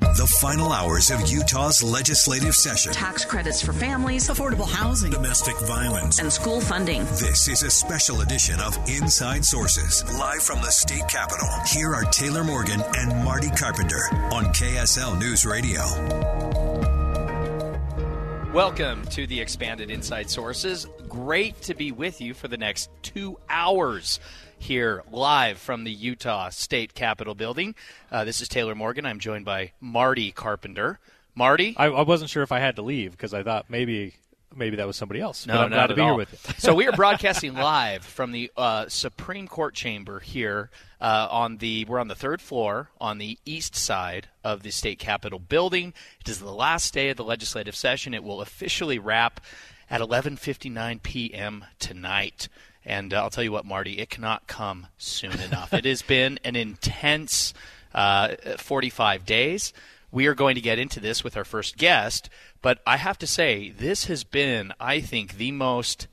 The final hours of Utah's legislative session. Tax credits for families, affordable housing, domestic violence, and school funding. This is a special edition of Inside Sources, live from the state capitol. Here are Taylor Morgan and Marty Carpenter on KSL News Radio. Welcome to the expanded Inside Sources. Great to be with you for the next two hours here live from the Utah State Capitol building. Uh, this is Taylor Morgan. I'm joined by Marty Carpenter. Marty? I, I wasn't sure if I had to leave because I thought maybe maybe that was somebody else. No, but I'm not glad to be all. here with you. so we are broadcasting live from the uh, Supreme Court chamber here uh, on the we're on the third floor on the east side of the state capitol building. It is the last day of the legislative session. It will officially wrap at 11:59 p.m. tonight. And uh, I'll tell you what, Marty, it cannot come soon enough. it has been an intense uh, 45 days. We are going to get into this with our first guest, but I have to say, this has been, I think, the most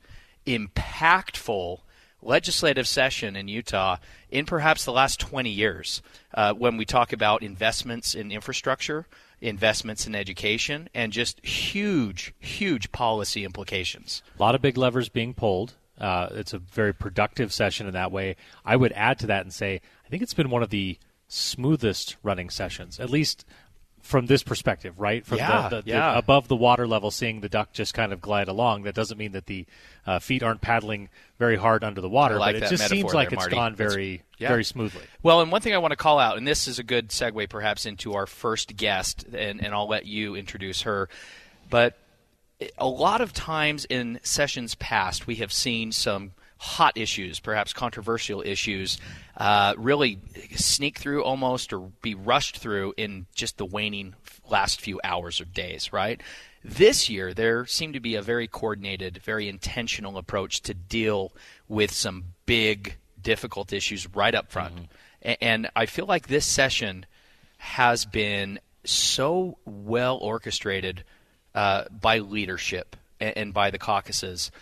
impactful legislative session in Utah in perhaps the last 20 years uh, when we talk about investments in infrastructure, investments in education, and just huge, huge policy implications. A lot of big levers being pulled. Uh, it's a very productive session in that way. I would add to that and say I think it's been one of the smoothest running sessions, at least from this perspective, right? From Yeah, the, the, yeah. the above the water level, seeing the duck just kind of glide along. That doesn't mean that the uh, feet aren't paddling very hard under the water, like but it just seems like there, it's Marty. gone very, yeah. very smoothly. Well, and one thing I want to call out, and this is a good segue perhaps into our first guest, and, and I'll let you introduce her. But a lot of times in sessions past, we have seen some hot issues, perhaps controversial issues, uh, really sneak through almost or be rushed through in just the waning last few hours or days, right? This year, there seemed to be a very coordinated, very intentional approach to deal with some big, difficult issues right up front. A- And I feel like this session has been so well orchestrated uh, by leadership and, and by the caucuses.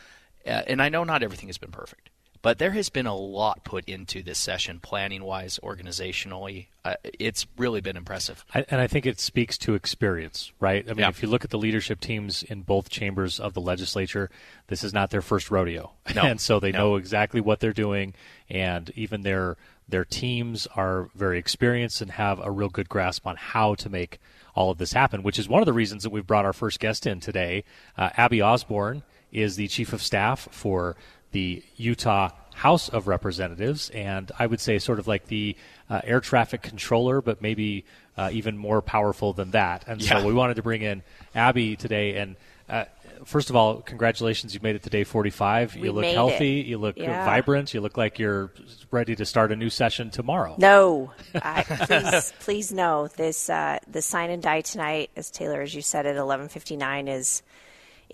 Uh, and I know not everything has been perfect, but there has been a lot put into this session, planning wise, organizationally. Uh, it's really been impressive. I, and I think it speaks to experience, right? I mean, Yeah. if you look at the leadership teams in both chambers of the legislature, this is not their first rodeo, No. and so they No. know exactly what they're doing, and even their their teams are very experienced and have a real good grasp on how to make all of this happen. Which is one of the reasons that we've brought our first guest in today. Uh, Abby Osborne is the chief of staff for the Utah House of Representatives, and I would say sort of like the uh, air traffic controller, but maybe uh, even more powerful than that. And Yeah. so we wanted to bring in Abby today. And uh, first of all, congratulations, you made it to day 45. We you look made healthy, it. you look Yeah. vibrant, you look like you're ready to start a new session tomorrow. No, I, please, please no. This uh, the sign and die tonight, as Taylor, as you said at eleven fifty nine, is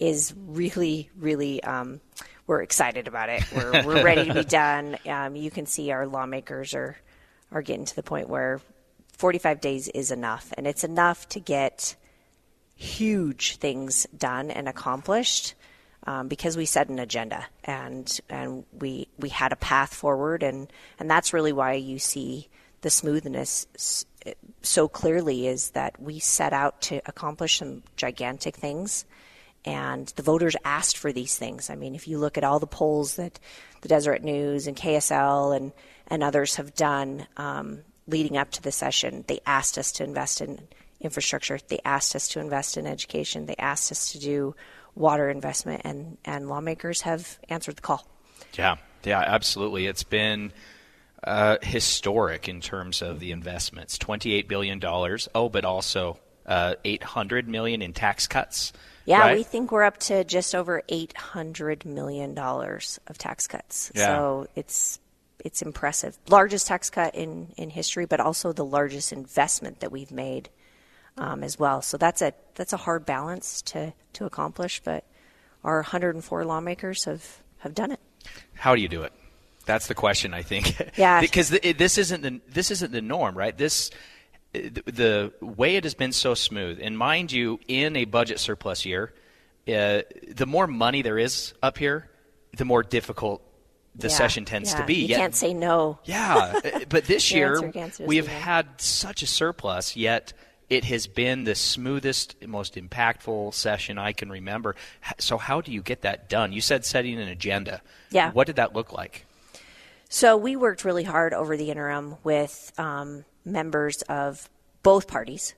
is really, really. Um, we're excited about it. We're we're ready to be done. Um, you can see our lawmakers are are getting to the point where forty five days is enough, and it's enough to get huge things done and accomplished um, because we set an agenda and and we we had a path forward and and that's really why you see the smoothness so clearly is that we set out to accomplish some gigantic things and the voters asked for these things. I mean, if you look at all the polls that the Deseret News and KSL and and others have done um, leading up to the session, they asked us to invest in infrastructure. They asked us to invest in education. They asked us to do water investment, and, and lawmakers have answered the call. Yeah, yeah, absolutely. It's been uh, historic in terms of the investments. Twenty-eight billion dollars. Oh, but also uh, eight hundred million in tax cuts. Yeah, right? we think we're up to just over eight hundred million dollars of tax cuts. Yeah. So it's it's impressive. Largest tax cut in, in history, but also the largest investment that we've made um, as well. So that's a that's a hard balance to, to accomplish, but our 104 lawmakers have, have done it. How do you do it? That's the question, I think. Yeah. because th- this isn't the this isn't the norm, right? This the, the way it has been so smooth, and mind you, in a budget surplus year, uh, the more money there is up here, the more difficult the Yeah, session tends yeah. to be. You Yet- can't say no. Yeah, uh, but this year answer against it is we have no. had such a surplus, yet it has been the smoothest, most impactful session I can remember. So how do you get that done? You said setting an agenda. Yeah. What did that look like? So we worked really hard over the interim with um, members of both parties,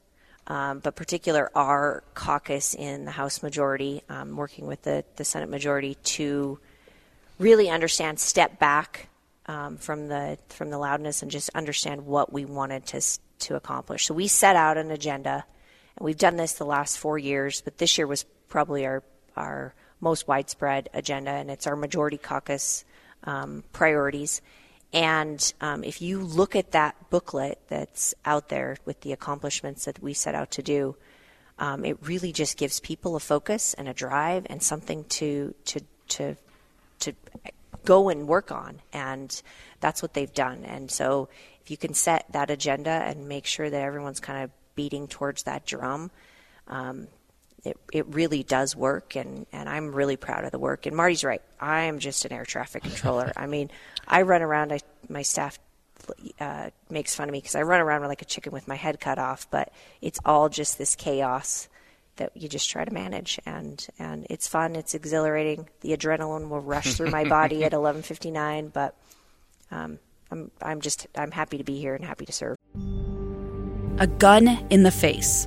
um, but particular our caucus in the House majority, um, working with the, the Senate majority to really understand, step back um, from the from the loudness, and just understand what we wanted to to accomplish. So we set out an agenda, and we've done this the last four years, but this year was probably our our most widespread agenda, and it's our majority caucus um, priorities. And um, if you look at that booklet that's out there with the accomplishments that we set out to do, um, it really just gives people a focus and a drive and something to to to to go and work on, and that's what they've done. And so, if you can set that agenda and make sure that everyone's kind of beating towards that drum, um, it it really does work. And and I'm really proud of the work. And Marty's right. I am just an air traffic controller. I mean, I run around. I, my staff uh, makes fun of me because I run around like a chicken with my head cut off. But it's all just this chaos that you just try to manage and and it's fun it's exhilarating the adrenaline will rush through my body at 11:59 but um, I'm I'm just I'm happy to be here and happy to serve A gun in the face.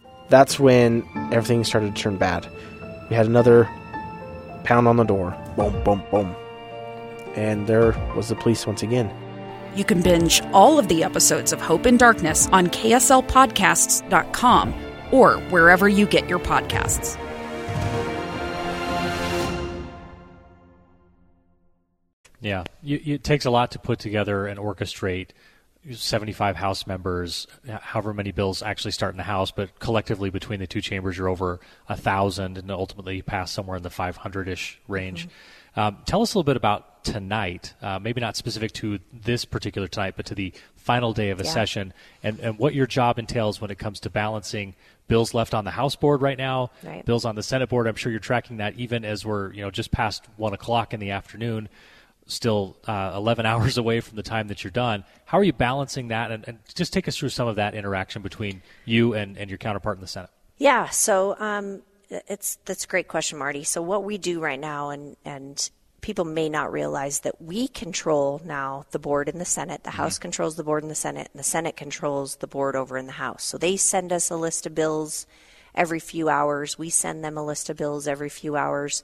That's when everything started to turn bad. We had another pound on the door. Boom, boom, boom. And there was the police once again. You can binge all of the episodes of Hope and Darkness on KSLPodcasts.com or wherever you get your podcasts. Yeah, you, it takes a lot to put together and orchestrate 75 House members, however many bills actually start in the House, but collectively between the two chambers, you're over a thousand, and ultimately pass somewhere in the 500-ish range. Um, tell us a little bit about tonight, uh, maybe not specific to this particular tonight, but to the final day of a Yeah. session, and, and what your job entails when it comes to balancing bills left on the House board right now, Right. bills on the Senate board. I'm sure you're tracking that even as we're you know just past one o'clock in the afternoon still uh, 11 hours away from the time that you're done. How are you balancing that? And, and just take us through some of that interaction between you and, and your counterpart in the Senate. Yeah, so um, it's that's a great question, Marty. So what we do right now, and and people may not realize that we control now the board in the Senate. The House controls the board in the Senate, and the Senate controls the board over in the House. So they send us a list of bills every few hours. We send them a list of bills every few hours,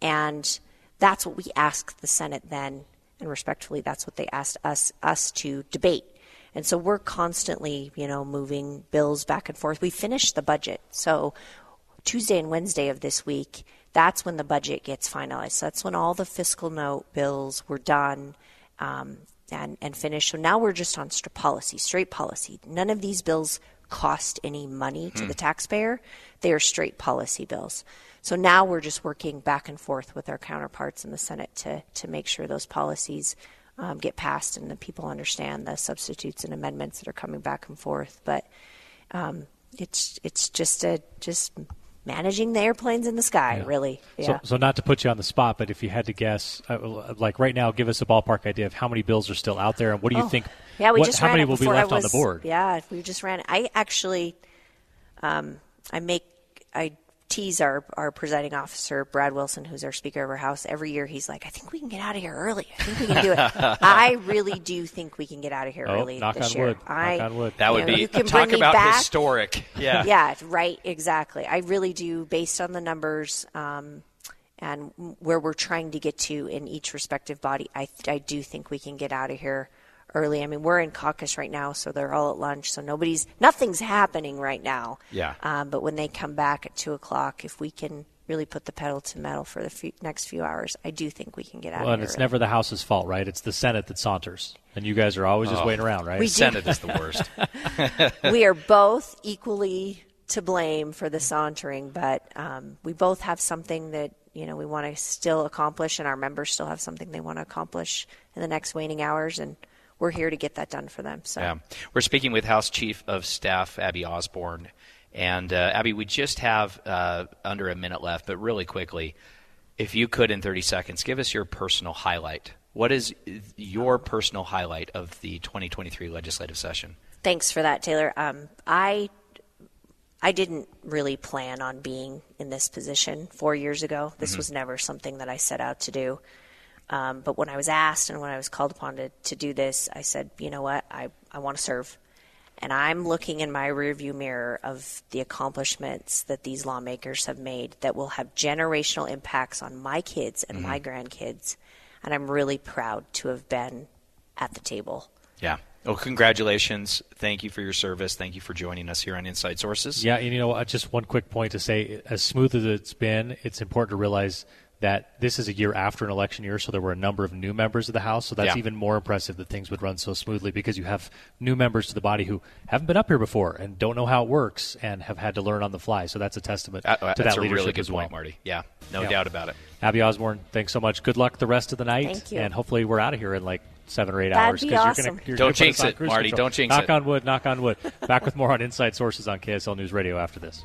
and that's what we ask the Senate then, and respectfully, that's what they asked us us to debate. And so we're constantly, you know, moving bills back and forth. We finished the budget. So Tuesday and Wednesday of this week, that's when the budget gets finalized. So that's when all the fiscal note bills were done um, and, and finished. So now we're just on st- policy, straight policy. None of these bills cost any money to the taxpayer. They are straight policy bills. So now we're just working back and forth with our counterparts in the Senate to, to make sure those policies um, get passed and the people understand the substitutes and amendments that are coming back and forth. But um, it's it's just a just managing the airplanes in the sky. Yeah. Really, So, yeah. so so, not to put you on the spot, but if you had to guess, uh, like right now, give us a ballpark idea of how many bills are still out there, and what do you Oh. think? Yeah, we what- just how ran many it will be before I left on the board? Yeah, we just ran it. I actually, um, I make I tease our our presiding officer Brad Wilson, who's our Speaker of our House. Every year, he's like, "I think we can get out of here early. I think we can do it." I really do think we can get out of here Oh, early knock this on year. wood. I, Knock on wood. That would know, be- you can talk bring me about back. historic. Yeah. yeah, right, exactly. I really do, based on the numbers. Um, and where we're trying to get to in each respective body, I, I do think we can get out of here early. I mean, we're in caucus right now, so they're all at lunch, so nobody's, nothing's happening right now. Yeah. Um, but when they come back at two o'clock, if we can really put the pedal to metal for the few, next few hours, I do think we can get out Well, of and here. it's early. never the House's fault, right? It's the Senate that saunters, and you guys are always just Oh. waiting around, right? We do- Senate is the worst. we are both equally to blame for the sauntering, but um, we both have something that you know we want to still accomplish, and our members still have something they want to accomplish in the next waning hours, and we're here to get that done for them. So Yeah. We're speaking with House Chief of Staff Abby Osborne. And uh, Abby, we just have uh, under a minute left, but really quickly, if you could in 30 seconds, give us your personal highlight. What is your personal highlight of the 2023 legislative session? thanks for that, Taylor. Um, I I didn't really plan on being in this position four years ago. This Mhm. was never something that I set out to do. Um, but when I was asked and when I was called upon to, to do this, I said, you know what, I, I want to serve. And I'm looking in my rearview mirror of the accomplishments that these lawmakers have made that will have generational impacts on my kids and my grandkids. And I'm really proud to have been at the table. Yeah. Well, congratulations. Thank you for your service. Thank you for joining us here on Inside Sources. Yeah, and you know, what, just one quick point to say: as smooth as it's been, it's important to realize that this is a year after an election year, so there were a number of new members of the House. So that's Yeah. even more impressive that things would run so smoothly because you have new members to the body who haven't been up here before and don't know how it works and have had to learn on the fly. So that's a testament Uh, to that's that a leadership really good as well. point, Marty. Yeah, no Yeah. doubt about it. Abby Osborne, thanks so much. Good luck the rest of the night, Thank you. and hopefully we're out of here in like seven or eight That'd hours. be 'cause you're awesome. gonna, you're Don't gonna put us jinx it, Marty. control. Don't jinx knock it. Knock on wood. Knock on wood. Back with more on Inside Sources on KSL News Radio after this.